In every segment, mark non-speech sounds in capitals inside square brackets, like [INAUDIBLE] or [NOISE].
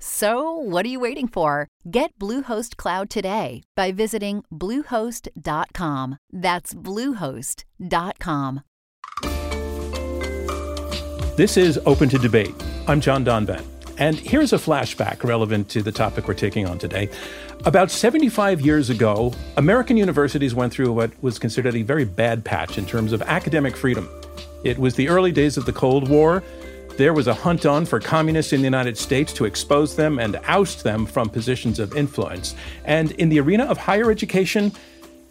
So, what are you waiting for? Get Bluehost Cloud today by visiting Bluehost.com. That's Bluehost.com. This is Open to Debate. I'm John Donvan. And here's a flashback relevant to the topic we're taking on today. About 75 years ago, American universities went through what was considered a very bad patch in terms of academic freedom. It was the early days of the Cold War. There was a hunt on for communists in the United States to expose them and oust them from positions of influence. And in the arena of higher education,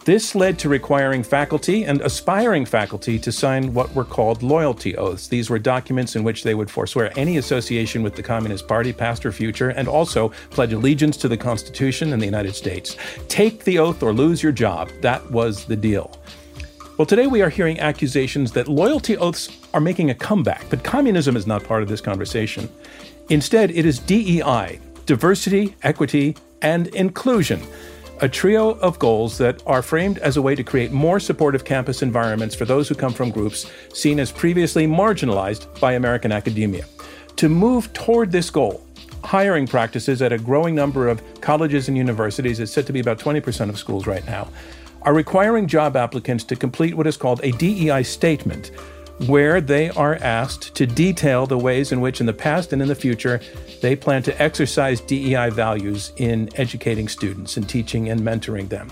this led to requiring faculty and aspiring faculty to sign what were called loyalty oaths. These were documents in which they would forswear any association with the Communist Party, past or future, and also pledge allegiance to the Constitution and the United States. Take the oath or lose your job. That was the deal. Well, today we are hearing accusations that loyalty oaths are making a comeback, but communism is not part of this conversation. Instead, it is DEI diversity, equity, and inclusion a trio of goals that are framed as a way to create more supportive campus environments for those who come from groups seen as previously marginalized by American academia. To move toward this goal, hiring practices at a growing number of colleges and universities, it's said to be about 20% of schools right now, are requiring job applicants to complete what is called a DEI statement, where they are asked to detail the ways in which, in the past and in the future, they plan to exercise DEI values in educating students and teaching and mentoring them.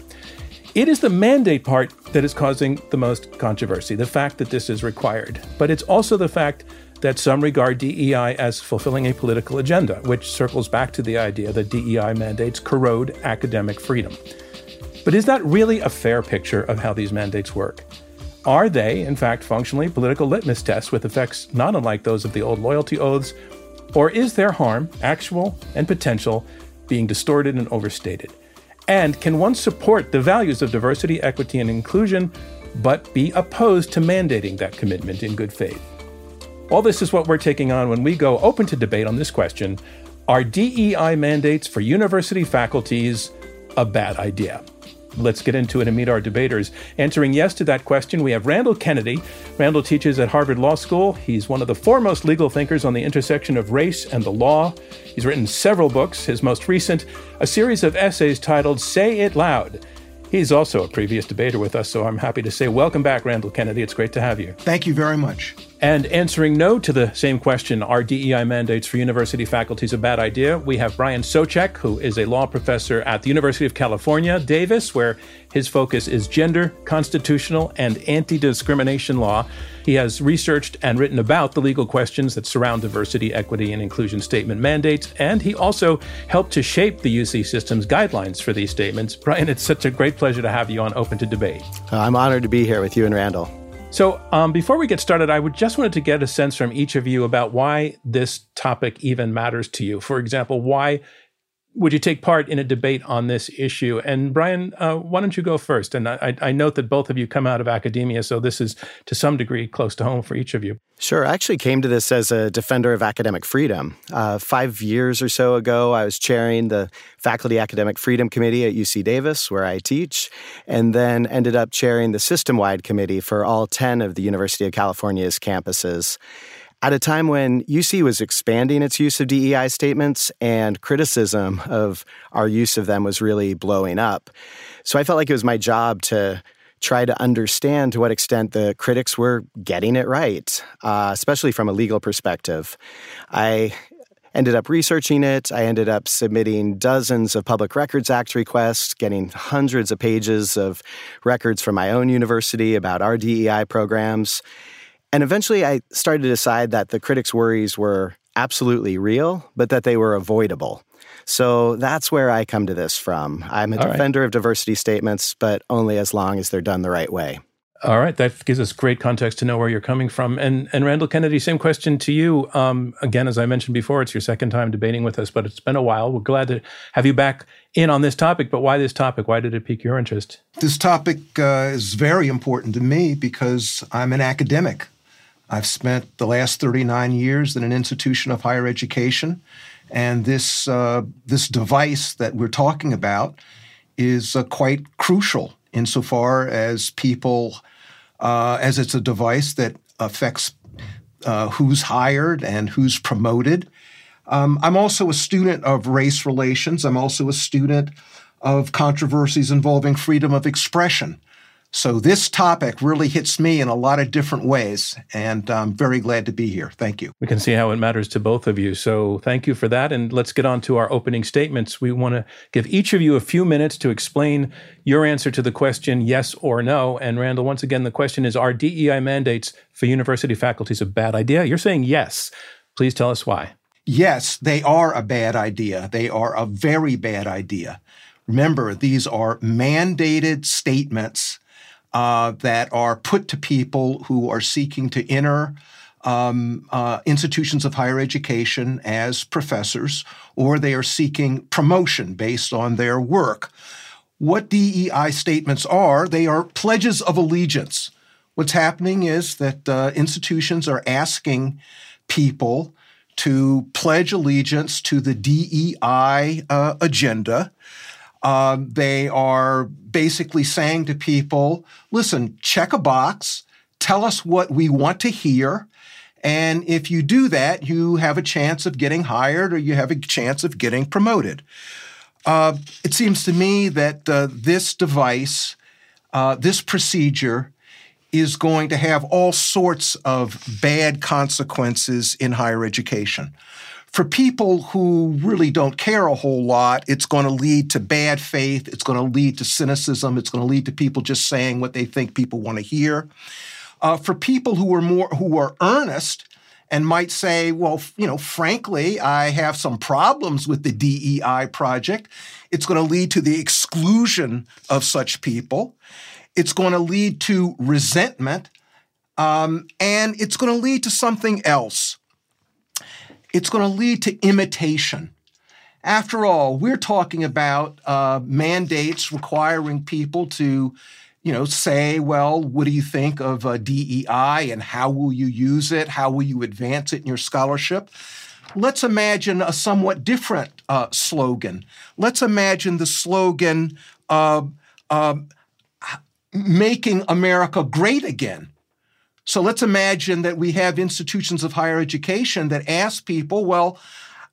It is the mandate part that is causing the most controversy, the fact that this is required. But it's also the fact that some regard DEI as fulfilling a political agenda, which circles back to the idea that DEI mandates corrode academic freedom. But is that really a fair picture of how these mandates work? Are they, in fact, functionally political litmus tests with effects not unlike those of the old loyalty oaths? Or is their harm, actual and potential, being distorted and overstated? And can one support the values of diversity, equity, and inclusion, but be opposed to mandating that commitment in good faith? All this is what we're taking on when we go open to debate on this question Are DEI mandates for university faculties a bad idea? Let's get into it and meet our debaters. Answering yes to that question, we have Randall Kennedy. Randall teaches at Harvard Law School. He's one of the foremost legal thinkers on the intersection of race and the law. He's written several books, his most recent, a series of essays titled Say It Loud. He's also a previous debater with us, so I'm happy to say welcome back, Randall Kennedy. It's great to have you. Thank you very much. And answering no to the same question, are DEI mandates for university faculties a bad idea? We have Brian Soucek, who is a law professor at the University of California, Davis, where his focus is gender, constitutional, and anti discrimination law. He has researched and written about the legal questions that surround diversity, equity, and inclusion statement mandates, and he also helped to shape the UC system's guidelines for these statements. Brian, it's such a great pleasure to have you on Open to Debate. Uh, I'm honored to be here with you and Randall. So, um, before we get started, I would just wanted to get a sense from each of you about why this topic even matters to you. For example, why would you take part in a debate on this issue? And Brian, uh, why don't you go first? And I, I, note that both of you come out of academia, so this is to some degree close to home for each of you. Sure. I actually came to this as a defender of academic freedom. Uh, five years or so ago, I was chairing the Faculty Academic Freedom Committee at UC Davis, where I teach, and then ended up chairing the system wide committee for all 10 of the University of California's campuses at a time when UC was expanding its use of DEI statements and criticism of our use of them was really blowing up. So I felt like it was my job to try to understand to what extent the critics were getting it right, uh, especially from a legal perspective. I ended up researching it. I ended up submitting dozens of Public Records Act requests, getting hundreds of pages of records from my own university about our DEI programs. And eventually I started to decide that the critics' worries were absolutely real, but that they were avoidable. So that's where I come to this from. I'm a All defender right. of diversity statements, but only as long as they're done the right way. All right, that gives us great context to know where you're coming from. And and Randall Kennedy, same question to you. Um, again, as I mentioned before, it's your second time debating with us, but it's been a while. We're glad to have you back in on this topic. But why this topic? Why did it pique your interest? This topic uh, is very important to me because I'm an academic. I've spent the last 39 years in an institution of higher education, and this uh, this device that we're talking about is uh, quite crucial insofar as people, uh, as it's a device that affects uh, who's hired and who's promoted. Um, I'm also a student of race relations. I'm also a student of controversies involving freedom of expression. So this topic really hits me in a lot of different ways, and I'm very glad to be here. Thank you. We can see how it matters to both of you. So thank you for that. And let's get on to our opening statements. We want to give each of you a few minutes to explain your answer to the question yes or no. And Randall, once again, the question is Are DEI mandates for university faculties a bad idea? You're saying yes. Please tell us why. Yes, they are a bad idea. They are a very bad idea. Remember, these are mandated statements uh, that are put to people who are seeking to enter um, uh, institutions of higher education as professors, or they are seeking promotion based on their work. What DEI statements are, they are pledges of allegiance. What's happening is that uh, institutions are asking people to pledge allegiance to the DEI uh, agenda. Um, they are basically saying to people, listen, check a box, tell us what we want to hear. And if you do that, you have a chance of getting hired or you have a chance of getting promoted. Uh, it seems to me that uh, this device, uh, this procedure, is going to have all sorts of bad consequences in higher education for people who really don't care a whole lot, it's going to lead to bad faith. It's going to lead to cynicism. It's going to lead to people just saying what they think people want to hear. Uh, for people who are more who are earnest and might say, well, you know, frankly, I have some problems with the DEI project. It's going to lead to the exclusion of such people. It's going to lead to resentment. Um, and it's going to lead to something else it's going to lead to imitation. After all, we're talking about uh, mandates requiring people to, you know, say, well, what do you think of uh, DEI and how will you use it? How will you advance it in your scholarship? Let's imagine a somewhat different uh, slogan. Let's imagine the slogan, making America great again. So let's imagine that we have institutions of higher education that ask people, well,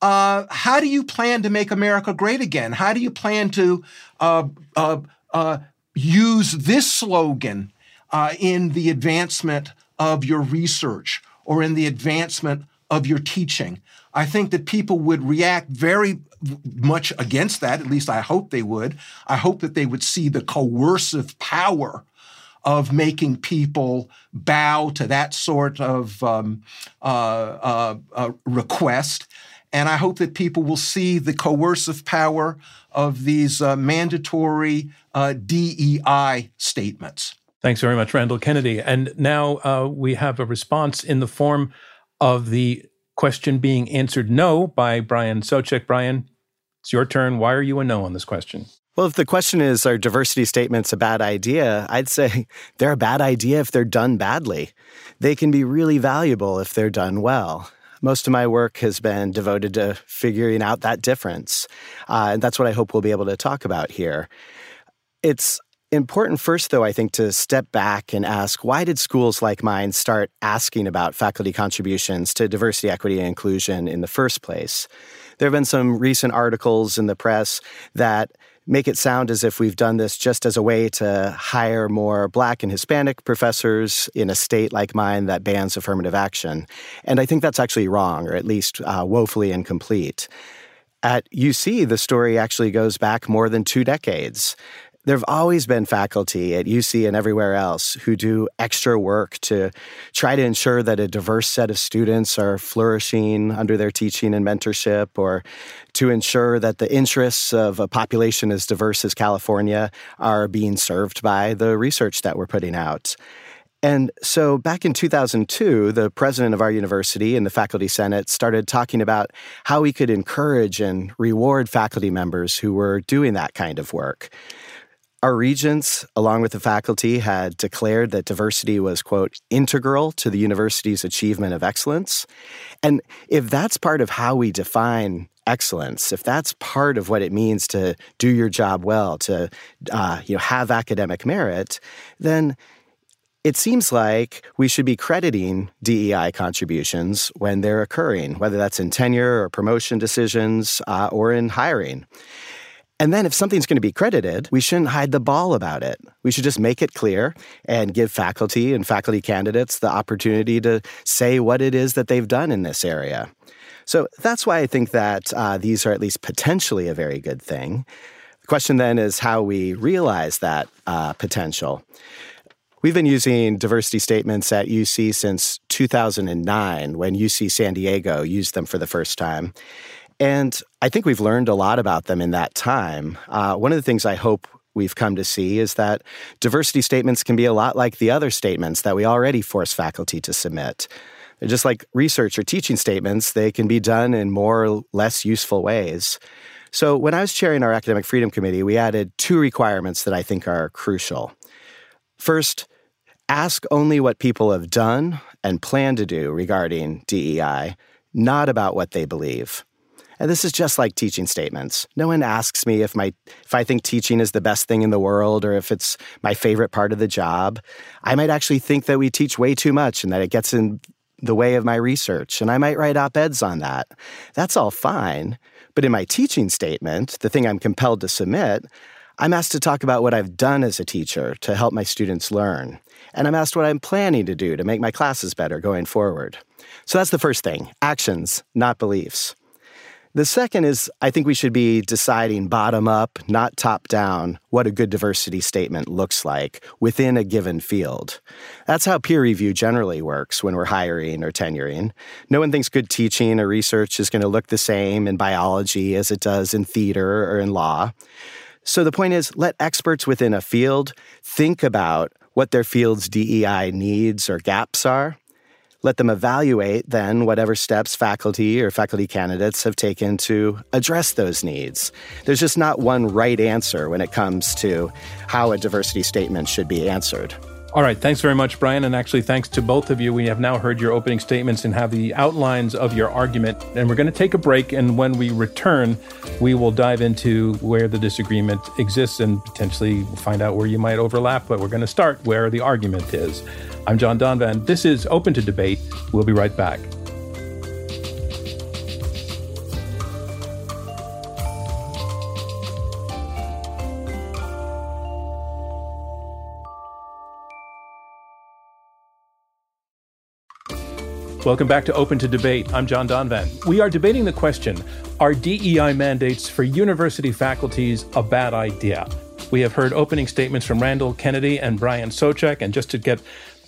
uh, how do you plan to make America great again? How do you plan to uh, uh, uh use this slogan uh, in the advancement of your research or in the advancement of your teaching? I think that people would react very much against that. At least I hope they would. I hope that they would see the coercive power of making people bow to that sort of um, uh, uh, uh, request. And I hope that people will see the coercive power of these uh, mandatory uh, DEI statements. Thanks very much, Randall Kennedy. And now we have a response in the form of the question being answered no by Brian Soucek. Brian, it's your turn. Why are you a no on this question? Well, if the question is, are diversity statements a bad idea? I'd say [LAUGHS] they're a bad idea if they're done badly. They can be really valuable if they're done well. Most of my work has been devoted to figuring out that difference. Uh, and that's what I hope we'll be able to talk about here. It's important first, though, I think, to step back and ask why did schools like mine start asking about faculty contributions to diversity, equity, and inclusion in the first place? There have been some recent articles in the press that make it sound as if we've done this just as a way to hire more black and Hispanic professors in a state like mine that bans affirmative action. And I think that's actually wrong, or at least uh, woefully incomplete. At UC, the story actually goes back more than two decades. There have always been faculty at UC and everywhere else who do extra work to try to ensure that a diverse set of students are flourishing under their teaching and mentorship, or to ensure that the interests of a population as diverse as California are being served by the research that we're putting out. And so back in 2002, the president of our university and the faculty senate started talking about how we could encourage and reward faculty members who were doing that kind of work. Our regents, along with the faculty, had declared that diversity was, quote, integral to the university's achievement of excellence. And if that's part of how we define excellence, if that's part of what it means to do your job well, to uh, you know, have academic merit, then it seems like we should be crediting DEI contributions when they're occurring, whether that's in tenure or promotion decisions uh, or in hiring. And then if something's going to be credited, we shouldn't hide the ball about it. We should just make it clear and give faculty and faculty candidates the opportunity to say what it is that they've done in this area. So that's why I think that uh, these are at least potentially a very good thing. The question then is how we realize that uh, potential. We've been using diversity statements at UC since 2009 when UC San Diego used them for the first time. And I think we've learned a lot about them in that time. Uh, one of the things I hope we've come to see is that diversity statements can be a lot like the other statements that we already force faculty to submit. They're just like research or teaching statements, they can be done in more or less useful ways. So, when I was chairing our Academic Freedom Committee, we added two requirements that I think are crucial. First, ask only what people have done and plan to do regarding DEI, not about what they believe. And this is just like teaching statements. No one asks me if my if I think teaching is the best thing in the world or if it's my favorite part of the job. I might actually think that we teach way too much and that it gets in the way of my research, and I might write op-eds on that. That's all fine. But in my teaching statement, the thing I'm compelled to submit, I'm asked to talk about what I've done as a teacher to help my students learn. And I'm asked what I'm planning to do to make my classes better going forward. So that's the first thing actions, not beliefs. The second is I think we should be deciding bottom up, not top down, what a good diversity statement looks like within a given field. That's how peer review generally works when we're hiring or tenuring. No one thinks good teaching or research is going to look the same in biology as it does in theater or in law. So the point is let experts within a field think about what their field's DEI needs or gaps are let them evaluate then whatever steps faculty or faculty candidates have taken to address those needs. There's just not one right answer when it comes to how a diversity statement should be answered. All right. Thanks very much, Brian. And actually, thanks to both of you. We have now heard your opening statements and have the outlines of your argument. And we're going to take a break. And when we return, we will dive into where the disagreement exists and potentially find out where you might overlap. But we're going to start where the argument is. I'm John Donvan. This is Open to Debate. We'll be right back. Welcome back to Open to Debate. I'm John Donvan. We are debating the question Are DEI mandates for university faculties a bad idea? We have heard opening statements from Randall Kennedy and Brian Soucek. And just to get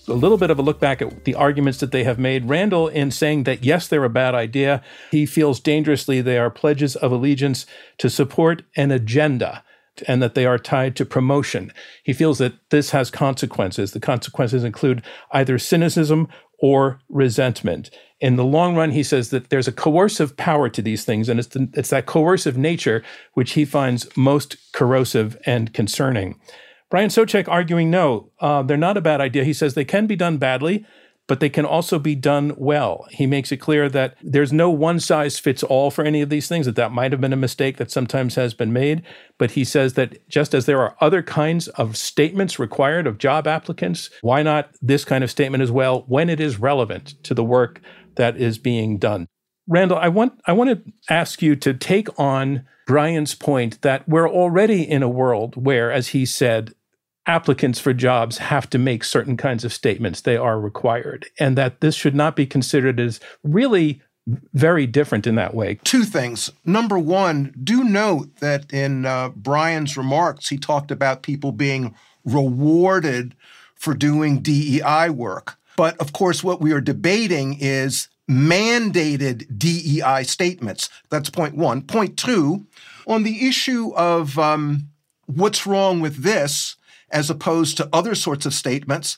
a little bit of a look back at the arguments that they have made, Randall, in saying that yes, they're a bad idea, he feels dangerously they are pledges of allegiance to support an agenda and that they are tied to promotion. He feels that this has consequences. The consequences include either cynicism or resentment. In the long run, he says that there's a coercive power to these things, and it's, the, it's that coercive nature which he finds most corrosive and concerning. Brian Soucek arguing no, uh, they're not a bad idea. He says they can be done badly, but they can also be done well. He makes it clear that there's no one size fits all for any of these things, that that might have been a mistake that sometimes has been made. But he says that just as there are other kinds of statements required of job applicants, why not this kind of statement as well when it is relevant to the work that is being done? Randall, I want I want to ask you to take on Brian's point that we're already in a world where, as he said, applicants for jobs have to make certain kinds of statements. They are required. And that this should not be considered as really very different in that way. Two things. Number one, do note that in uh, Brian's remarks, he talked about people being rewarded for doing DEI work. But of course, what we are debating is mandated DEI statements. That's point one. Point two, on the issue of um, what's wrong with this as opposed to other sorts of statements,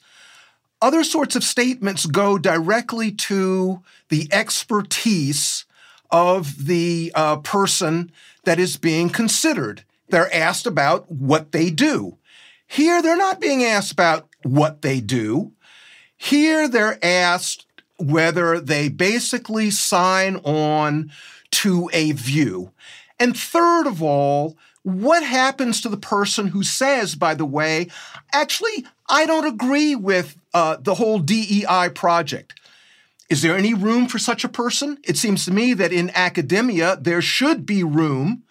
other sorts of statements go directly to the expertise of the uh, person that is being considered. They're asked about what they do. Here, they're not being asked about what they do. Here, they're asked whether they basically sign on to a view. And third of all, what happens to the person who says, by the way, actually, I don't agree with uh, the whole DEI project? Is there any room for such a person? It seems to me that in academia, there should be room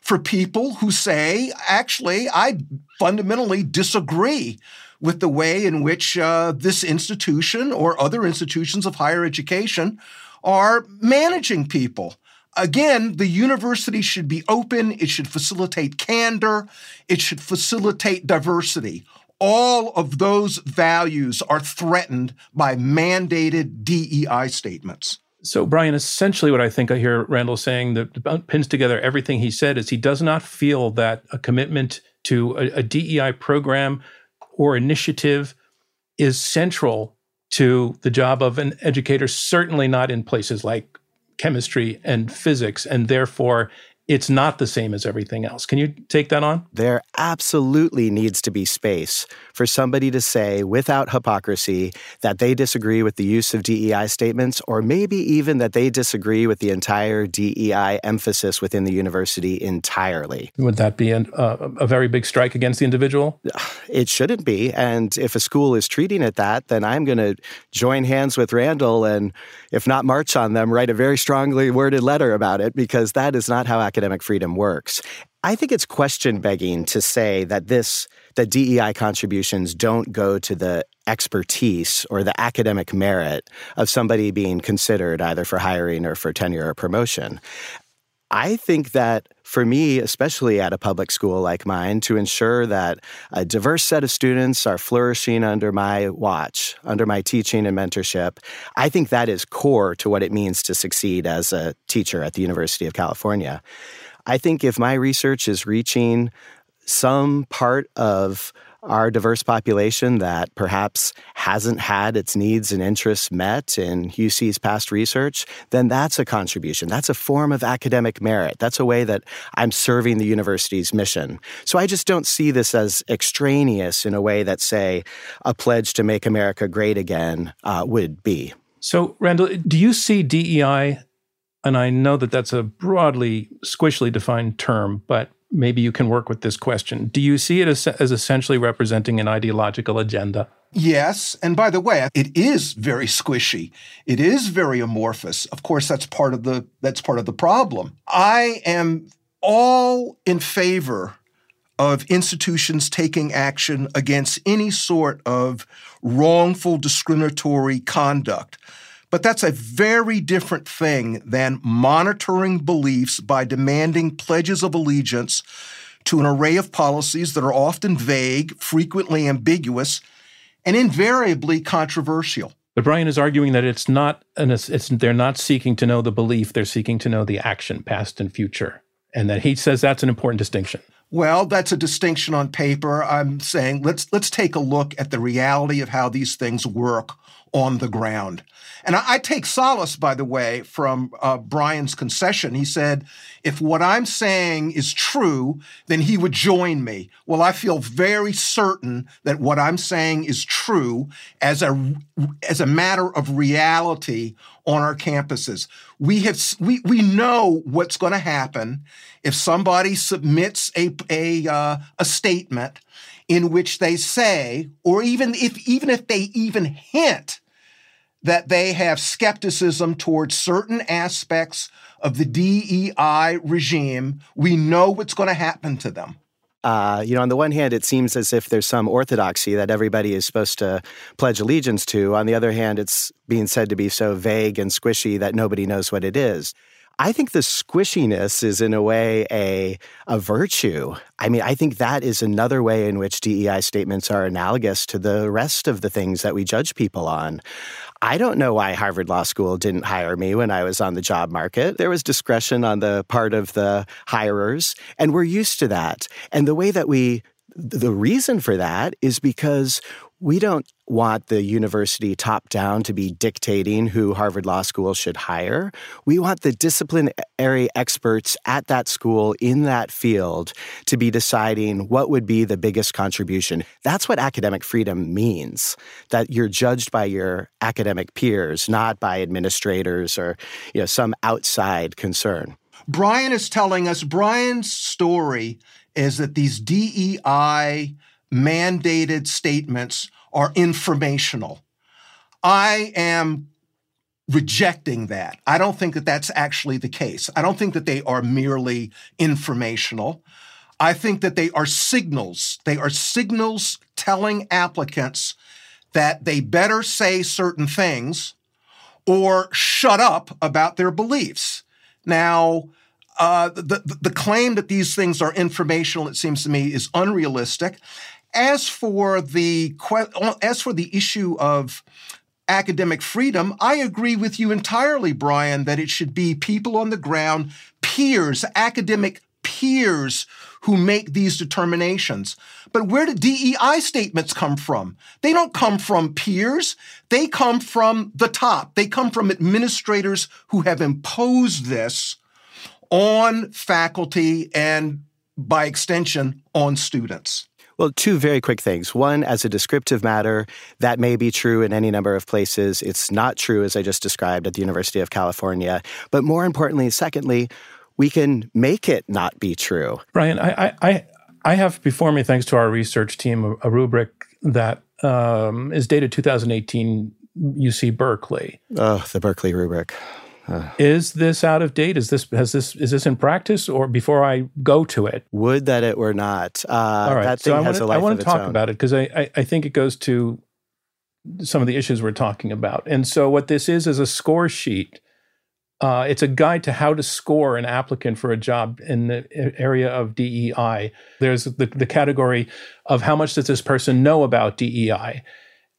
for people who say, actually, I fundamentally disagree with the way in which uh, this institution or other institutions of higher education are managing people. Again, the university should be open, it should facilitate candor, it should facilitate diversity. All of those values are threatened by mandated DEI statements. So, Brian, essentially what I think I hear Randall saying that pins together everything he said is he does not feel that a commitment to a, a DEI program or initiative is central to the job of an educator, certainly not in places like chemistry and physics. And therefore, it's not the same as everything else. Can you take that on? There absolutely needs to be space for somebody to say, without hypocrisy, that they disagree with the use of DEI statements, or maybe even that they disagree with the entire DEI emphasis within the university entirely. Would that be an, uh, a very big strike against the individual? [SIGHS] It shouldn't be. And if a school is treating it that, then I'm going to join hands with Randall and, if not march on them, write a very strongly worded letter about it because that is not how academics academic freedom works. I think it's question begging to say that this that DEI contributions don't go to the expertise or the academic merit of somebody being considered either for hiring or for tenure or promotion. I think that for me, especially at a public school like mine, to ensure that a diverse set of students are flourishing under my watch, under my teaching and mentorship, I think that is core to what it means to succeed as a teacher at the University of California. I think if my research is reaching some part of our diverse population that perhaps hasn't had its needs and interests met in UC's past research, then that's a contribution. That's a form of academic merit. That's a way that I'm serving the university's mission. So I just don't see this as extraneous in a way that, say, a pledge to make America great again uh, would be. So, Randall, do you see DEI? And I know that that's a broadly, squishly defined term, but maybe you can work with this question. Do you see it as, as essentially representing an ideological agenda? Yes, and by the way, it is very squishy. It is very amorphous. Of course, that's part of the that's part of the problem. I am all in favor of institutions taking action against any sort of wrongful discriminatory conduct. But that's a very different thing than monitoring beliefs by demanding pledges of allegiance to an array of policies that are often vague, frequently ambiguous, and invariably controversial. But Brian is arguing that it's not an, it's, they're not seeking to know the belief, they're seeking to know the action, past and future. And that he says that's an important distinction. Well, that's a distinction on paper. I'm saying let's let's take a look at the reality of how these things work on the ground. And I, I take solace, by the way, from uh, Brian's concession. He said, if what I'm saying is true, then he would join me. Well, I feel very certain that what I'm saying is true as a, as a matter of reality on our campuses. We have we we know what's going to happen if somebody submits a a uh, a statement in which they say, or even if even if they even hint that they have skepticism towards certain aspects of the DEI regime, we know what's going to happen to them. Uh, you know, on the one hand, it seems as if there's some orthodoxy that everybody is supposed to pledge allegiance to. On the other hand, it's being said to be so vague and squishy that nobody knows what it is. I think the squishiness is, in a way, a, a virtue. I mean, I think that is another way in which DEI statements are analogous to the rest of the things that we judge people on. I don't know why Harvard Law School didn't hire me when I was on the job market. There was discretion on the part of the hirers, and we're used to that. And the way that we the reason for that is because we don't want the university top down to be dictating who Harvard Law School should hire. We want the disciplinary experts at that school in that field to be deciding what would be the biggest contribution. That's what academic freedom means, that you're judged by your academic peers, not by administrators or you know, some outside concern. Brian is telling us, Brian's story is that these DEI mandated statements are informational. I am rejecting that. I don't think that that's actually the case. I don't think that they are merely informational. I think that they are signals. They are signals telling applicants that they better say certain things or shut up about their beliefs. Now, uh, the, the claim that these things are informational, it seems to me, is unrealistic. As for the uh, as for the issue of academic freedom, I agree with you entirely, Brian, that it should be people on the ground, peers, academic peers who make these determinations. But where do DEI statements come from? They don't come from peers. They come from the top. They come from administrators who have imposed this on faculty and by extension on students. Well, two very quick things. One, as a descriptive matter, that may be true in any number of places. It's not true, as I just described, at the University of California. But more importantly, secondly, we can make it not be true. Brian, I, I, I have before me, thanks to our research team, a, rubric that um, is dated 2018 UC Berkeley. Oh, the Berkeley rubric. Is this out of date? Is this has this is this in practice or before I go to it? Would that it were not. Uh, All right. so I want to, I want to talk own. about it because I, I, I think it goes to some of the issues we're talking about. And so what this is is a score sheet. Uh, it's a guide to how to score an applicant for a job in the area of DEI. There's the, the category of how much does this person know about DEI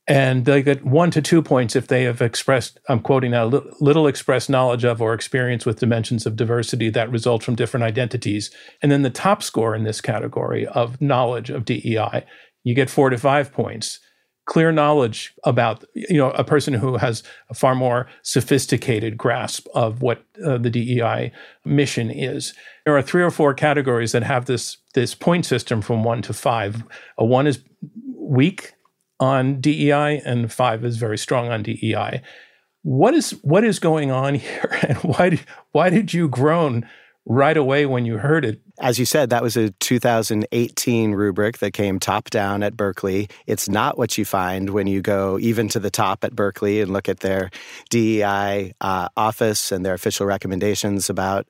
and they get one to two points if they have expressed i'm quoting now little expressed knowledge of or experience with dimensions of diversity that result from different identities and then the top score in this category of knowledge of dei you get four to five points clear knowledge about you know a person who has a far more sophisticated grasp of what uh, the DEI mission is. There are three or four categories that have this this point system from 1 to 5. A 1 is weak, on DEI, and five is very strong on DEI. What is what is going on [LAUGHS] here, and why did, why did you groan right away when you heard it? As you said, that was a 2018 rubric that came top down at Berkeley. It's not what you find when you go even to the top at Berkeley and look at their DEI uh, office and their official recommendations about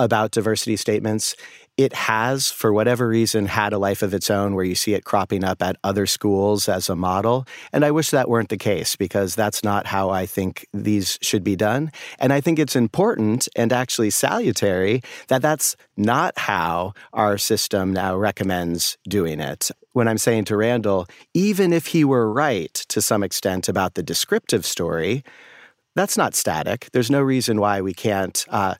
about diversity statements it has, for whatever reason, had a life of its own where you see it cropping up at other schools as a model. And I wish that weren't the case because that's not how I think these should be done. And I think it's important and actually salutary that that's not how our system now recommends doing it. When I'm saying to Randall, even if he were right to some extent about the descriptive story, that's not static. There's no reason why we can't. Uh,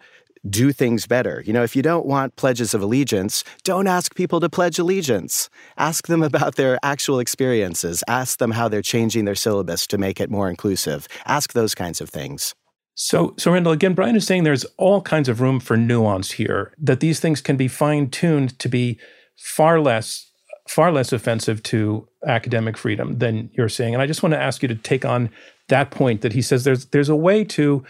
do things better. You know, if you don't want pledges of allegiance, don't ask people to pledge allegiance. Ask them about their actual experiences. Ask them how they're changing their syllabus to make it more inclusive. Ask those kinds of things. So, so Randall, again, Brian is saying there's all kinds of room for nuance here. That these things can be fine tuned to be far less, far less offensive to academic freedom than you're saying. And I just want to ask you to take on that point that he says there's there's a way to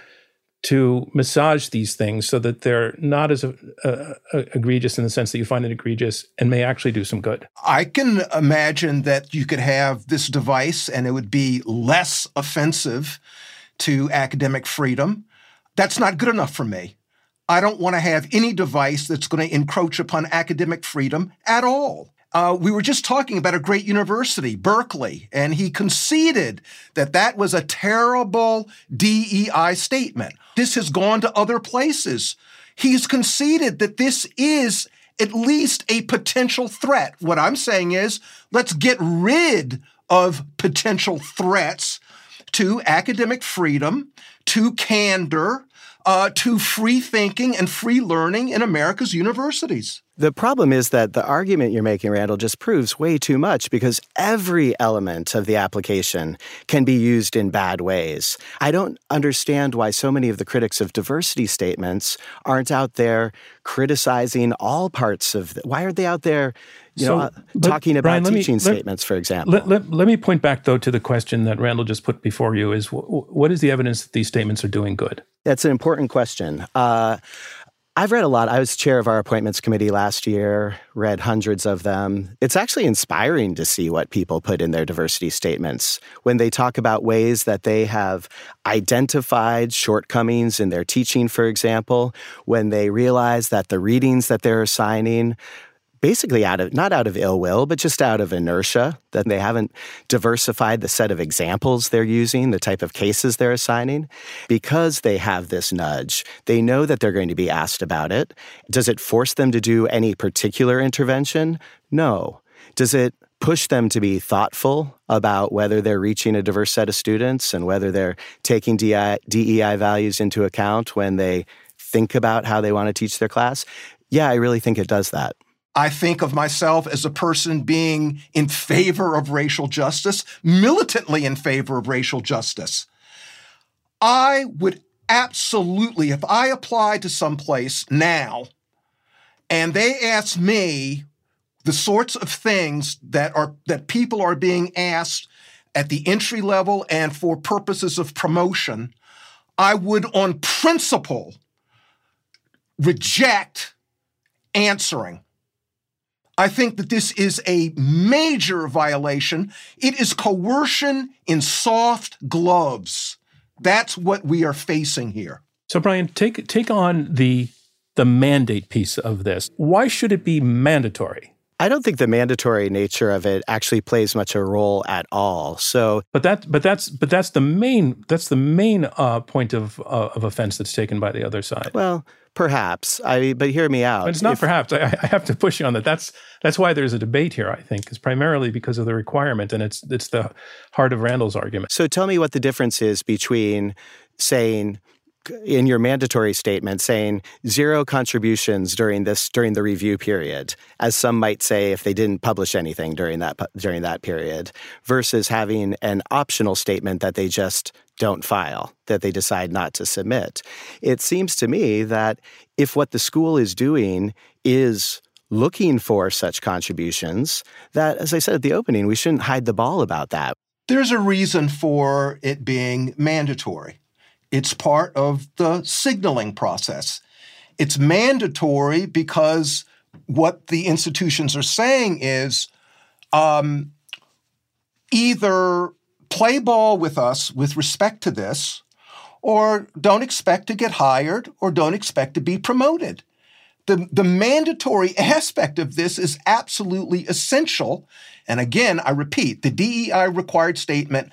to massage these things so that they're not as uh, uh, egregious in the sense that you find it egregious and may actually do some good. I can imagine that you could have this device and it would be less offensive to academic freedom. That's not good enough for me. I don't want to have any device that's going to encroach upon academic freedom at all. Uh, we were just talking about a great university, Berkeley, and he conceded that that was a terrible DEI statement. This has gone to other places. He's conceded that this is at least a potential threat. What I'm saying is let's get rid of potential threats to academic freedom, to candor, uh, to free thinking and free learning in America's universities. The problem is that the argument you're making, Randall, just proves way too much because every element of the application can be used in bad ways. I don't understand why so many of the critics of diversity statements aren't out there criticizing all parts of the, why are they out there you so, know, uh, talking about Brian, teaching me, statements, for example. Let, let, let, me point back, though, to the question that Randall just put before you is what is the evidence that these statements are doing good? That's an important question. Uh, I've read a lot. I was chair of our appointments committee last year, read hundreds of them. It's actually inspiring to see what people put in their diversity statements when they talk about ways that they have identified shortcomings in their teaching, for example, when they realize that the readings that they're assigning basically out of not out of ill will, but just out of inertia that they haven't diversified the set of examples they're using, the type of cases they're assigning. Because they have this nudge, they know that they're going to be asked about it. Does it force them to do any particular intervention? No. Does it push them to be thoughtful about whether they're reaching a diverse set of students and whether they're taking DEI, DEI values into account when they think about how they want to teach their class? Yeah, I really think it does that. I think of myself as a person being in favor of racial justice, militantly in favor of racial justice. I would absolutely, if I applied to some place now and they asked me the sorts of things that are that people are being asked at the entry level and for purposes of promotion, I would on principle reject answering I think that this is a major violation. It is coercion in soft gloves. That's what we are facing here. So, Brian, take take on the the mandate piece of this. Why should it be mandatory? I don't think the mandatory nature of it actually plays much a role at all. So, but that, but that's, but that's the main, that's the main uh, point of uh, of offense that's taken by the other side. Well, perhaps. I, but hear me out. But it's not if, perhaps. I, I, have to push you on that. That's that's why there's a debate here. I think is primarily because of the requirement, and it's it's the heart of Randall's argument. So, tell me what the difference is between saying in your mandatory statement saying zero contributions during this during the review period as some might say if they didn't publish anything during that during that period versus having an optional statement that they just don't file that they decide not to submit. It seems to me that if what the school is doing is looking for such contributions that as i said at the opening we shouldn't hide the ball about that. There's a reason for it being mandatory it's part of the signaling process. It's mandatory because what the institutions are saying is um, either play ball with us with respect to this, or don't expect to get hired, or don't expect to be promoted. The, the mandatory aspect of this is absolutely essential. And again, I repeat, the DEI required statement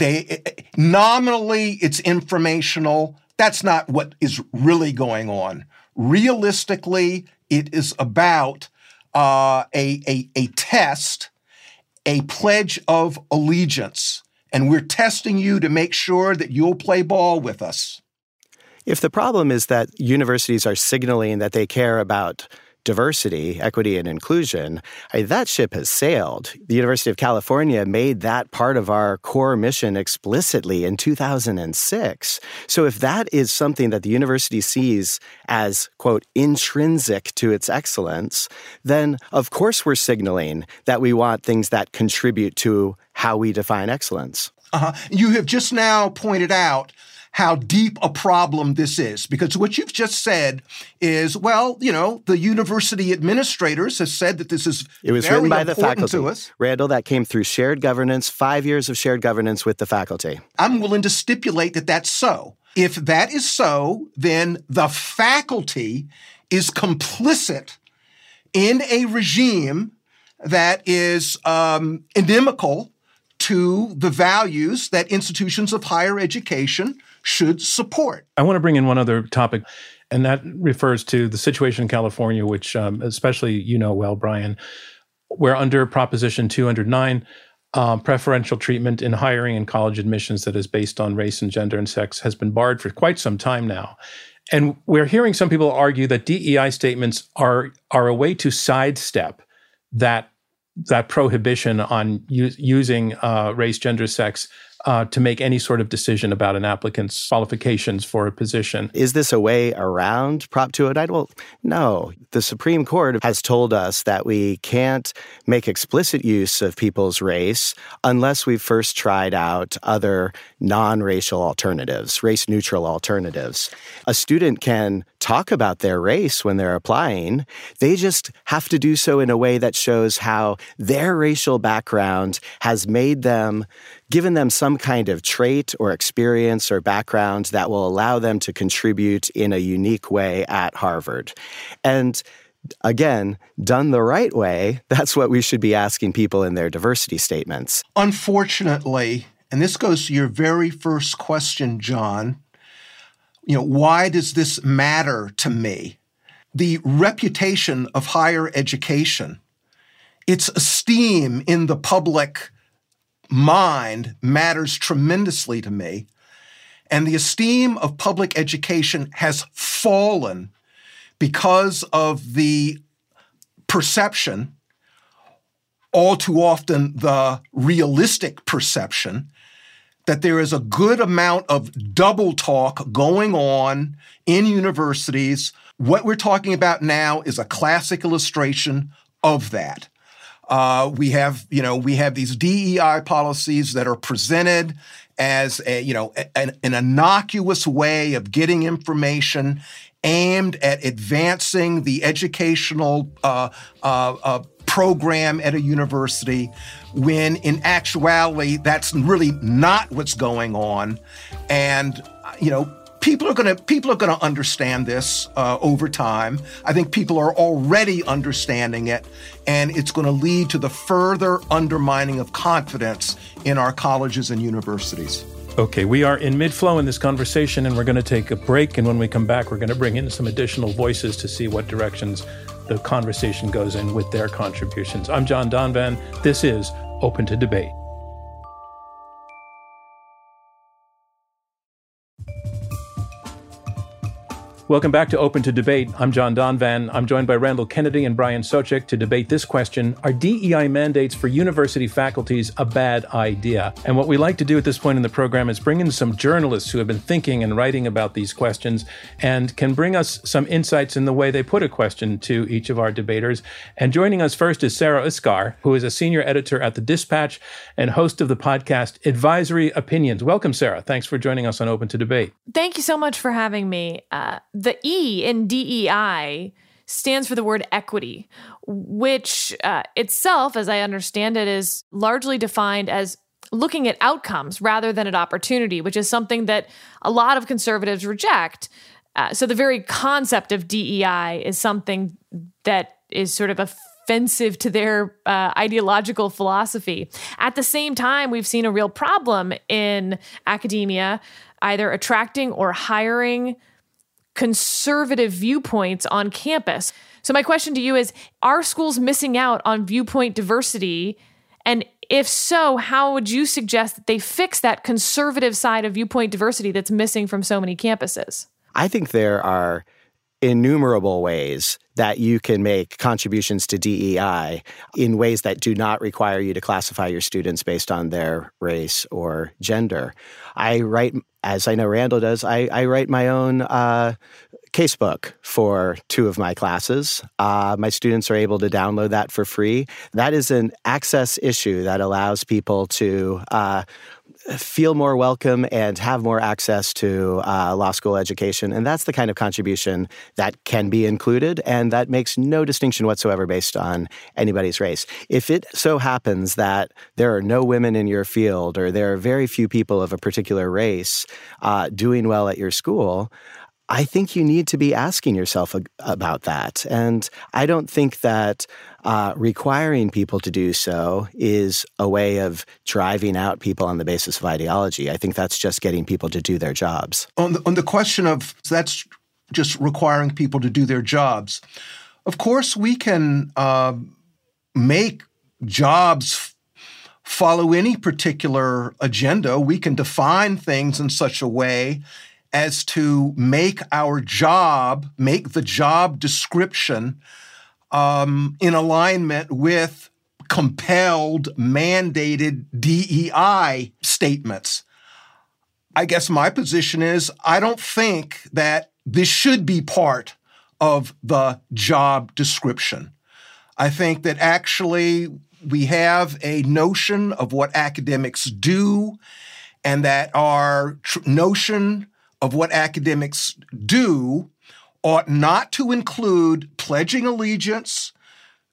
they nominally it's informational. That's not what is really going on. Realistically, it is about uh, a, a, a test, a pledge of allegiance. And we're testing you to make sure that you'll play ball with us. If the problem is that universities are signaling that they care about diversity, equity, and inclusion, I, that ship has sailed. The University of California made that part of our core mission explicitly in 2006. So if that is something that the university sees as, quote, intrinsic to its excellence, then of course we're signaling that we want things that contribute to how we define excellence. Uh-huh. You have just now pointed out how deep a problem this is. Because what you've just said is, well, you know, the university administrators have said that this is it was written by the faculty. To us. Randall, that came through shared governance, five years of shared governance with the faculty. I'm willing to stipulate that that's so. If that is so, then the faculty is complicit in a regime that is um, inimical to the values that institutions of higher education should support. I want to bring in one other topic, and that refers to the situation in California, which um, especially you know well, Brian, where under Proposition 209, um, preferential treatment in hiring and college admissions that is based on race and gender and sex has been barred for quite some time now. And we're hearing some people argue that DEI statements are are a way to sidestep that that prohibition on u- using uh, race, gender, sex uh, to make any sort of decision about an applicant's qualifications for a position. Is this a way around Prop 209? Well, no. The Supreme Court has told us that we can't make explicit use of people's race unless we've first tried out other non racial alternatives, race neutral alternatives. A student can talk about their race when they're applying, they just have to do so in a way that shows how their racial background has made them given them some kind of trait or experience or background that will allow them to contribute in a unique way at Harvard. And again, done the right way, [LAUGHS] that's what we should be asking people in their diversity statements. Unfortunately, and this goes to your very first question, John, you know, why does this matter to me? The reputation of higher education, its esteem in the public mind matters tremendously to me. And the esteem of public education has fallen because of the perception, all too often the realistic perception, that there is a good amount of double talk going on in universities. What we're talking about now is a classic illustration of that. Uh, we have, you know, we have these DEI policies that are presented as a, you know, an, an innocuous way of getting information aimed at advancing the educational uh, uh, uh, program at a university, when in actuality, that's really not what's going on. And, you know, people are going to people are going to understand this uh, over time. I think people are already understanding it, and it's going to lead to the further undermining of confidence in our colleges and universities. Okay, we are in mid flow in this conversation, and we're going to take a break. And when we come back, we're going to bring in some additional voices to see what directions the conversation goes in with their contributions. I'm John Donvan. This is Open to Debate. Welcome back to Open to Debate. I'm John Donvan. I'm joined by Randall Kennedy and Brian Soucek to debate this question Are DEI mandates for university faculties a bad idea? And what we like to do at this point in the program is bring in some journalists who have been thinking and writing about these questions and can bring us some insights in the way they put a question to each of our debaters. And joining us first is Sarah Isgur, who is a senior editor at The Dispatch and host of the podcast Advisory Opinions. Welcome, Sarah. Thanks for joining us on Open to Debate. Thank you so much for having me. Uh, the E in DEI stands for the word equity, which uh, itself, as I understand it, is largely defined as looking at outcomes rather than at opportunity, which is something that a lot of conservatives reject. Uh, so the very concept of DEI is something that is sort of offensive to their uh, ideological philosophy. At the same time, we've seen a real problem in academia, either attracting or hiring conservative viewpoints on campus. So, my question to you is Are schools missing out on viewpoint diversity? And if so, how would you suggest that they fix that conservative side of viewpoint diversity that's missing from so many campuses? I think there are innumerable ways that you can make contributions to DEI in ways that do not require you to classify your students based on their race or gender. I write, as I know Randall does, I, I write my own uh, casebook for two of my classes. Uh, my students are able to download that for free. That is an access issue that allows people to. Uh, feel more welcome and have more access to uh, law school education. And that's the kind of contribution that can be included and that makes no distinction whatsoever based on anybody's race. If it so happens that there are no women in your field or there are very few people of a particular race uh, doing well at your school, I think you need to be asking yourself about that. And I don't think that uh, requiring people to do so is a way of driving out people on the basis of ideology. I think that's just getting people to do their jobs. On the, on the question of that's just requiring people to do their jobs, of course, we can uh, make jobs follow any particular agenda. We can define things in such a way as to make our job, make the job description um, in alignment with compelled, mandated DEI statements. I guess my position is I don't think that this should be part of the job description. I think that actually we have a notion of what academics do, and that our tr- notion of what academics do ought not to include pledging allegiance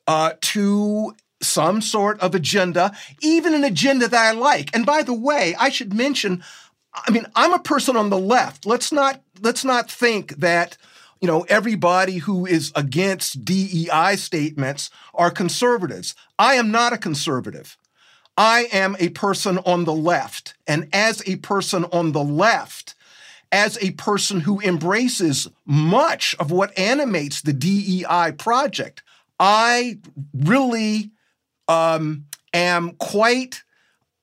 uh, to some sort of agenda, even an agenda that I like. And by the way, I should mention, I mean, I'm a person on the left. Let's not let's not think that you know everybody who is against DEI statements are conservatives. I am not a conservative. I am a person on the left, and as a person on the left, as a person who embraces much of what animates the DEI project, I really um, am quite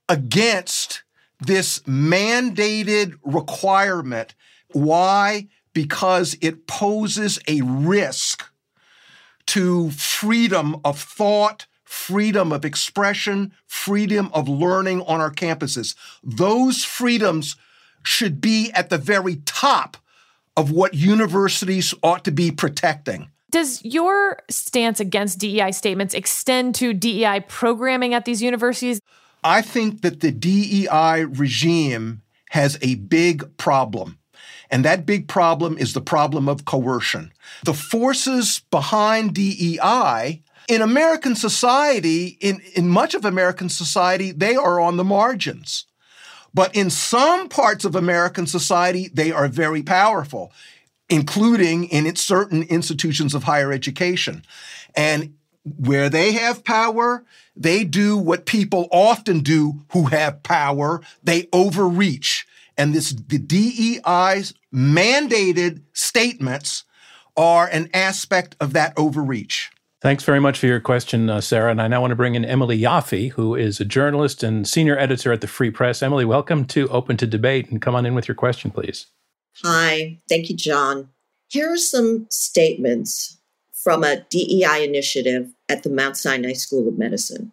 against this mandated requirement. Why? Because it poses a risk to freedom of thought, freedom of expression, freedom of learning on our campuses. Those freedoms should be at the very top of what universities ought to be protecting. Does your stance against DEI statements extend to DEI programming at these universities? I think that the DEI regime has a big problem. And that big problem is the problem of coercion. The forces behind DEI in American society, in, in much of American society, they are on the margins. But in some parts of American society, they are very powerful, including in certain institutions of higher education. And where they have power, they do what people often do who have power. They overreach. And this, the DEI's mandated statements are an aspect of that overreach. Thanks very much for your question, uh, Sarah. And I now want to bring in Emily Yoffe, who is a journalist and senior editor at the Free Press. Emily, welcome to Open to Debate and come on in with your question, please. Hi. Thank you, John. Here are some statements from a DEI initiative at the Mount Sinai School of Medicine.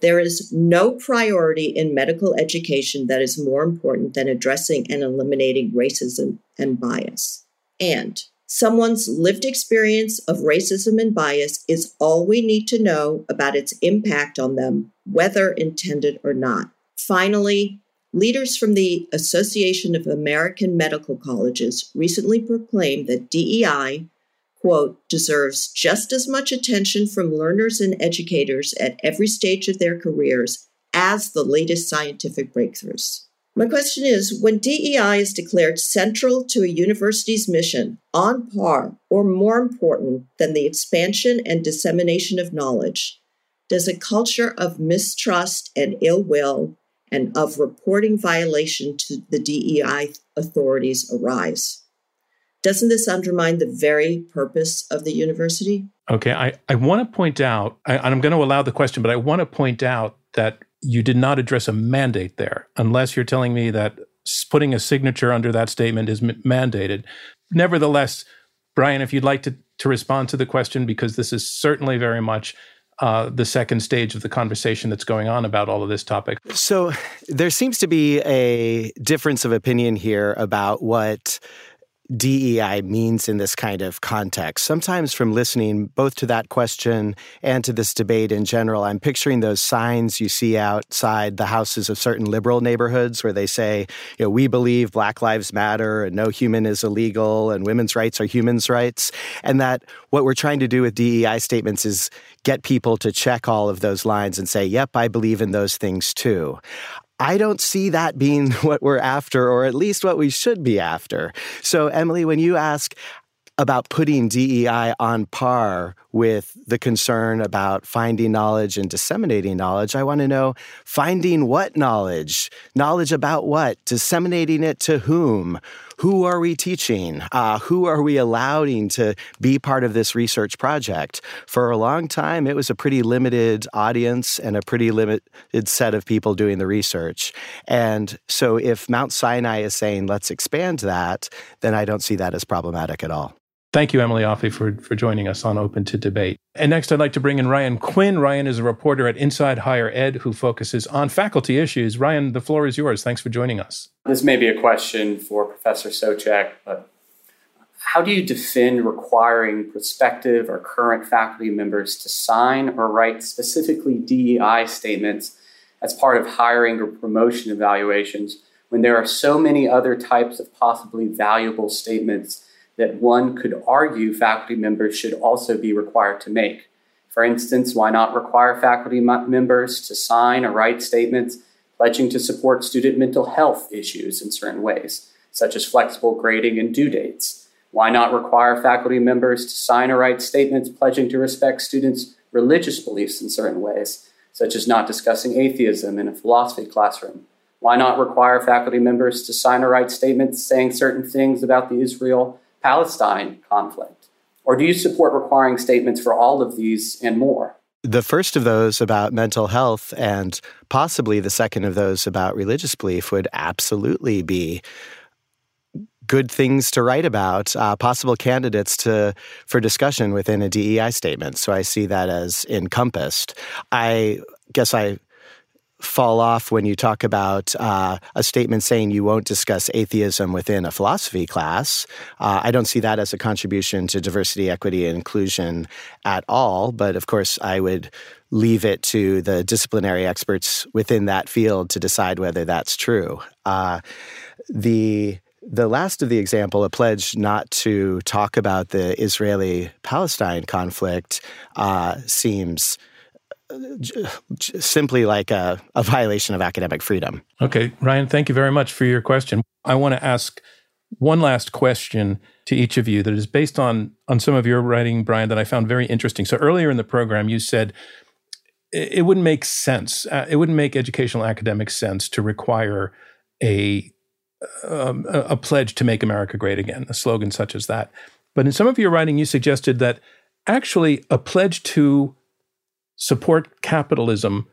There is no priority in medical education that is more important than addressing and eliminating racism and bias. And Someone's lived experience of racism and bias is all we need to know about its impact on them, whether intended or not. Finally, leaders from the Association of American Medical Colleges recently proclaimed that DEI, quote, deserves just as much attention from learners and educators at every stage of their careers as the latest scientific breakthroughs. My question is when DEI is declared central to a university's mission, on par or more important than the expansion and dissemination of knowledge, does a culture of mistrust and ill will and of reporting violation to the DEI authorities arise? Doesn't this undermine the very purpose of the university? Okay, I, I want to point out, I, and I'm going to allow the question, but I want to point out that you did not address a mandate there, unless you're telling me that putting a signature under that statement is m- mandated. Nevertheless, Brian, if you'd like to, to respond to the question, because this is certainly very much uh, the second stage of the conversation that's going on about all of this topic. So there seems to be a difference of opinion here about what DEI means in this kind of context. Sometimes from listening both to that question and to this debate in general, I'm picturing those signs you see outside the houses of certain liberal neighborhoods where they say, you know, we believe Black Lives Matter and no human is illegal and women's rights are humans' rights. And that what we're trying to do with DEI statements is get people to check all of those lines and say, yep, I believe in those things too. I don't see that being [LAUGHS] what we're after, or at least what we should be after. So, Emily, when you ask, about putting DEI on par with the concern about finding knowledge and disseminating knowledge. I want to know finding what knowledge? Knowledge about what? Disseminating it to whom? Who are we teaching? Uh, who are we allowing to be part of this research project? For a long time, it was a pretty limited audience and a pretty limited set of people doing the research. And so if Mount Sinai is saying, let's expand that, then I don't see that as problematic at all. Thank you, Emily Yoffe, for, for joining us on Open to Debate. And next, I'd like to bring in Ryan Quinn. Ryan is a reporter at Inside Higher Ed who focuses on faculty issues. Ryan, the floor is yours. Thanks for joining us. This may be a question for Professor Soucek, but how do you defend requiring prospective or current faculty members to sign or write specifically DEI statements as part of hiring or promotion evaluations when there are so many other types of possibly valuable statements? That one could argue faculty members should also be required to make. For instance, why not require faculty members to sign or write statements pledging to support student mental health issues in certain ways, such as flexible grading and due dates? Why not require faculty members to sign or write statements pledging to respect students' religious beliefs in certain ways, such as not discussing atheism in a philosophy classroom? Why not require faculty members to sign or write statements saying certain things about the Israel Palestine conflict? Or do you support requiring statements for all of these and more? The first of those about mental health, and possibly the second of those about religious belief, would absolutely be good things to write about, uh, possible candidates to for discussion within a DEI statement. So I see that as encompassed. I guess I fall off when you talk about uh, a statement saying you won't discuss atheism within a philosophy class. Uh, I don't see that as a contribution to diversity, equity, and inclusion at all. But of course, I would leave it to the disciplinary experts within that field to decide whether that's true. Uh, the the last of the example, a pledge not to talk about the Israeli Palestine conflict, uh, seems simply like a, a violation of academic freedom. Okay, Ryan, thank you very much for your question. I want to ask one last question to each of you that is based on on some of your writing, Brian, that I found very interesting. So earlier in the program, you said it, wouldn't make sense. Uh, it wouldn't make educational academic sense to require a um, a pledge to make America great again, a slogan such as that. But in some of your writing, you suggested that actually a pledge to support capitalism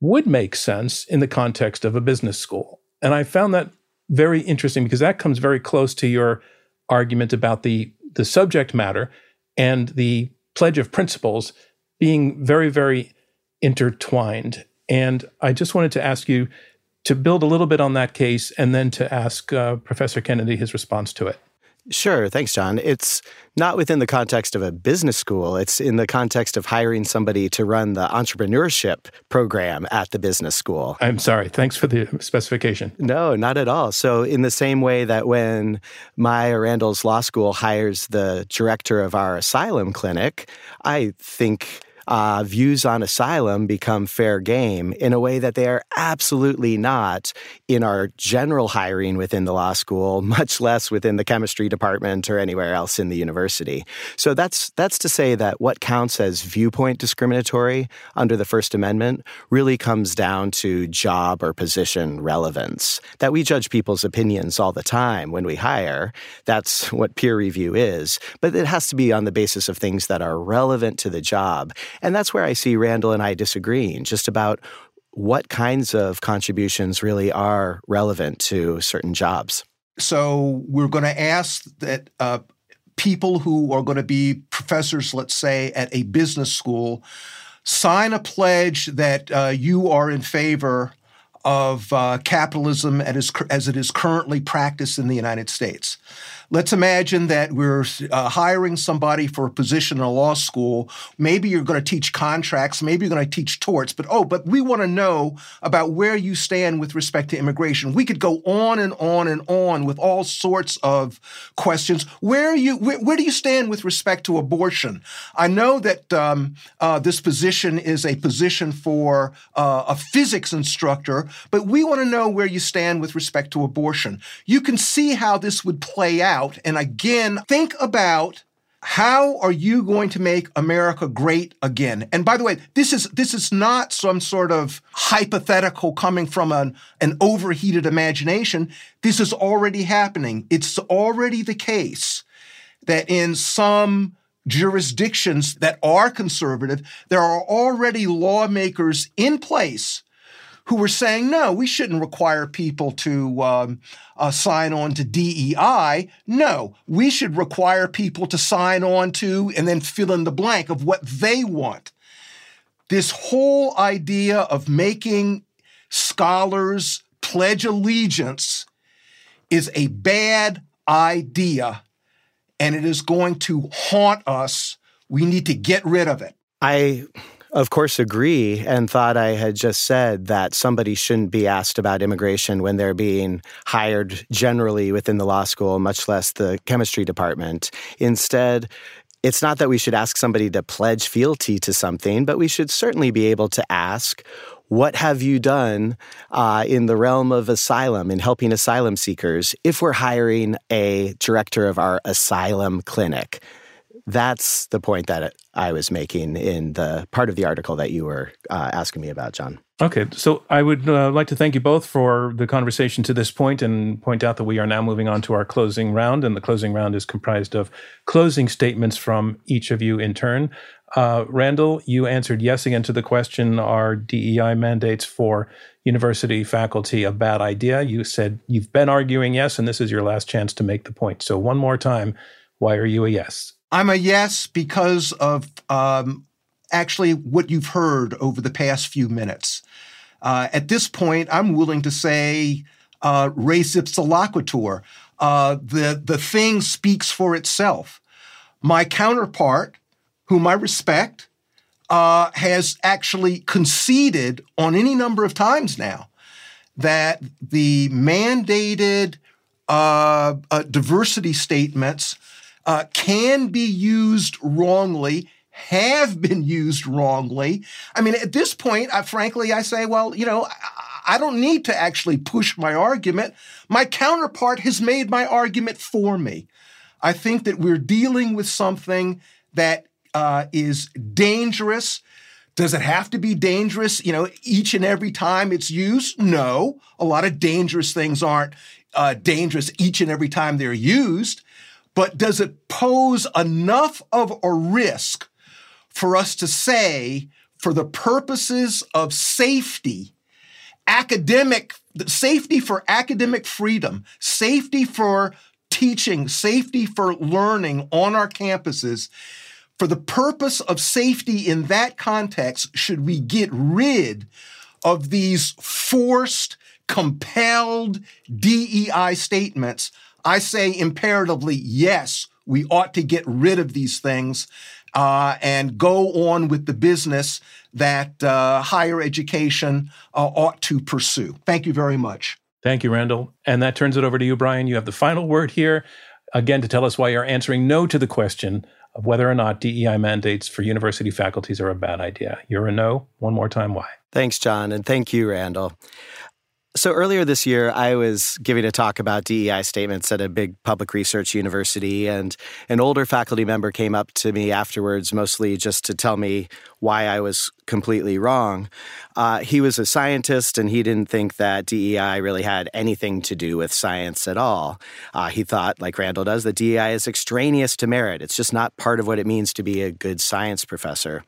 would make sense in the context of a business school. And I found that very interesting because that comes very close to your argument about the, the subject matter and the pledge of principles being very, very intertwined. And I just wanted to ask you to build a little bit on that case and then to ask uh, Professor Kennedy his response to it. Sure. Thanks, John. It's not within the context of a business school. It's in the context of hiring somebody to run the entrepreneurship program at the business school. I'm sorry. Thanks for the specification. No, not at all. So, in the same way that when my or Randall's law school hires the director of our asylum clinic, I think uh, views on asylum become fair game in a way that they are absolutely not in our general hiring within the law school, [LAUGHS] much less within the chemistry department or anywhere else in the university. So that's that's to say that what counts as viewpoint discriminatory under the First Amendment really comes down to job or position relevance. That we judge people's opinions all the time when we hire. That's what peer review is, but it has to be on the basis of things that are relevant to the job and that's where I see Randall and I disagreeing just about what kinds of contributions really are relevant to certain jobs. So we're going to ask that uh, people who are going to be professors, let's say, at a business school, sign a pledge that uh, you are in favor of uh, capitalism as, as it is currently practiced in the United States. Let's imagine that we're uh, hiring somebody for a position in a law school. Maybe you're going to teach contracts, maybe you're going to teach torts, but oh, but we want to know about where you stand with respect to immigration. We could go on and on and on with all sorts of questions. Where you where, where do you stand with respect to abortion? I know that um, uh, this position is a position for uh, a physics instructor, but we want to know where you stand with respect to abortion. You can see how this would play out out and again think about how are you going to make America great again? And by the way, this is this is not some sort of hypothetical coming from an, an overheated imagination. This is already happening. It's already the case that in some jurisdictions that are conservative, there are already lawmakers in place who were saying, no, we shouldn't require people to um, uh, sign on to DEI. No, we should require people to sign on to and then fill in the blank of what they want. This whole idea of making scholars pledge allegiance is a bad idea and it is going to haunt us. We need to get rid of it. I of course, agree and thought I had just said that somebody shouldn't be asked about immigration when they're being hired generally within the law school, much less the chemistry department. Instead, it's not that we should ask somebody to pledge fealty to something, but we should certainly be able to ask, what have you done uh, in the realm of asylum, in helping asylum seekers, if we're hiring a director of our asylum clinic? That's the point that I was making in the part of the article that you were uh, asking me about, John. Okay, so I would uh, like to thank you both for the conversation to this point and point out that we are now moving on to our closing round. And the closing round is comprised of closing statements from each of you in turn. Uh, Randall, you answered yes again to the question Are DEI mandates for university faculty a bad idea? You said you've been arguing yes, and this is your last chance to make the point. So, one more time, why are you a yes? I'm a yes because of um, actually what you've heard over the past few minutes. Uh, at this point, I'm willing to say uh, res ipsa loquitur. Uh, the, the thing speaks for itself. My counterpart, whom I respect, uh, has actually conceded on any number of times now that the mandated uh, uh, diversity statements uh, can be used wrongly, have been used wrongly. I mean, at this point, I, frankly, I say, well, you know, I, don't need to actually push my argument. My counterpart has made my argument for me. I think that we're dealing with something that uh, is dangerous. Does it have to be dangerous, you know, each and every time it's used? No. A lot of dangerous things aren't uh, dangerous each and every time they're used but does it pose enough of a risk for us to say, for the purposes of safety, academic safety for academic freedom, safety for teaching, safety for learning on our campuses, for the purpose of safety in that context, should we get rid of these forced, compelled DEI statements I say imperatively, yes, we ought to get rid of these things uh, and go on with the business that uh, higher education uh, ought to pursue. Thank you very much. Thank you, Randall. And that turns it over to you, Brian. You have the final word here, again, to tell us why you're answering no to the question of whether or not DEI mandates for university faculties are a bad idea. You're a no. One more time, why? Thanks, John. And thank you, Randall. So earlier this year, I was giving a talk about DEI statements at a big public research university, and an older faculty member came up to me afterwards, mostly just to tell me why I was completely wrong. Uh, he was a scientist, and he didn't think that DEI really had anything to do with science at all. Uh, he thought, like Randall does, that DEI is extraneous to merit. It's just not part of what it means to be a good science professor.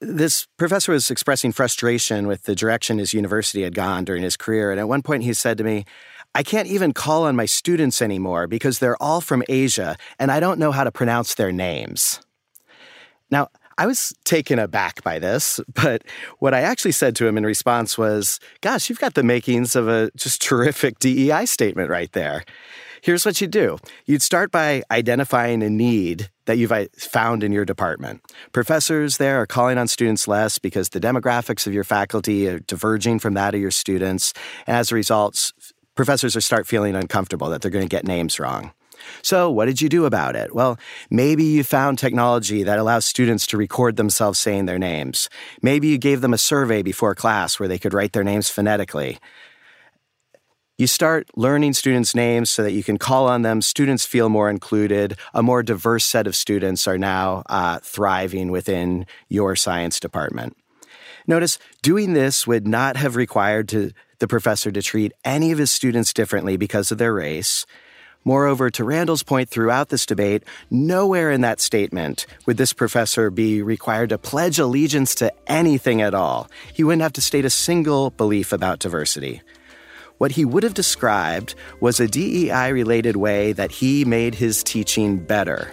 This professor was expressing frustration with the direction his university had gone during his career. And at one point, he said to me, I can't even call on my students anymore because they're all from Asia and I don't know how to pronounce their names. Now, I was taken aback by this, [LAUGHS] but what I actually said to him in response was, Gosh, you've got the makings of a just terrific DEI statement right there. Here's what you do you'd start by identifying a need that you've uh, found in your department. Professors there are calling on students less because the demographics of your faculty are diverging from that of your students. And as a result, professors are start feeling uncomfortable that they're going to get names wrong. So, what did you do about it? Well, maybe you found technology that allows students to record themselves saying their names. Maybe you gave them a survey before class where they could write their names phonetically. You start learning students' names so that you can call on them. Students feel more included. A more diverse set of students are now uh, thriving within your science department. Notice doing this would not have required to, the professor to treat any of his students differently because of their race. Moreover, to Randall's point throughout this debate, nowhere in that statement would this professor be required to pledge allegiance to anything at all. He wouldn't have to state a single belief about diversity. What he would have described was a DEI related way that he made his teaching better.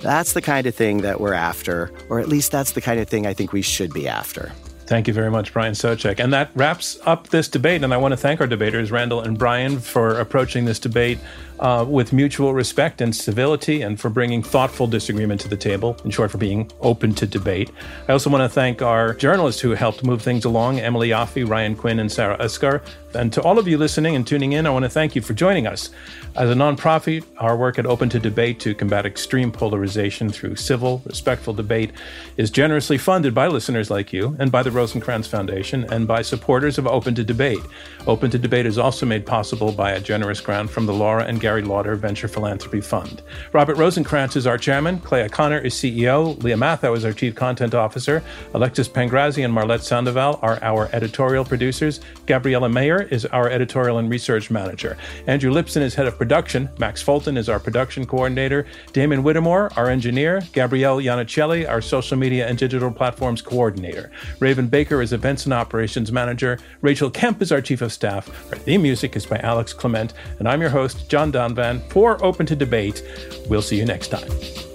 That's the kind of thing that we're after, or at least that's the kind of thing I think we should be after. Thank you very much, Brian Soucek. And that wraps up this debate. And I want to thank our debaters, Randall and Brian, for approaching this debate uh, with mutual respect and civility and for bringing thoughtful disagreement to the table, in short, for being open to debate. I also want to thank our journalists who helped move things along Emily Yoffe, Ryan Quinn, and Sarah Isgur. And to all of you listening and tuning in, I want to thank you for joining us. As a nonprofit, our work at Open to Debate to combat extreme polarization through civil, respectful debate is generously funded by listeners like you and by the Rosenkranz Foundation and by supporters of Open to Debate. Open to Debate is also made possible by a generous grant from the Laura and Gary Lauder Venture Philanthropy Fund. Robert Rosenkranz is our chairman, Clea Conner is CEO, Leah Matthau is our chief content officer, Alexis Pangrazzi and Marlette Sandoval are our editorial producers, Gabriella Mayer is our editorial and research manager, Andrew Lipson is head of production, Max Fulton is our production coordinator, Damon Whittemore, our engineer, Gabrielle Iannicelli, our social media and digital platforms coordinator, Raven Baker is events and operations manager, Rachel Kemp is our chief of staff, our theme music is by Alex Clement, and I'm your host, John Donvan. For Open to Debate. We'll see you next time.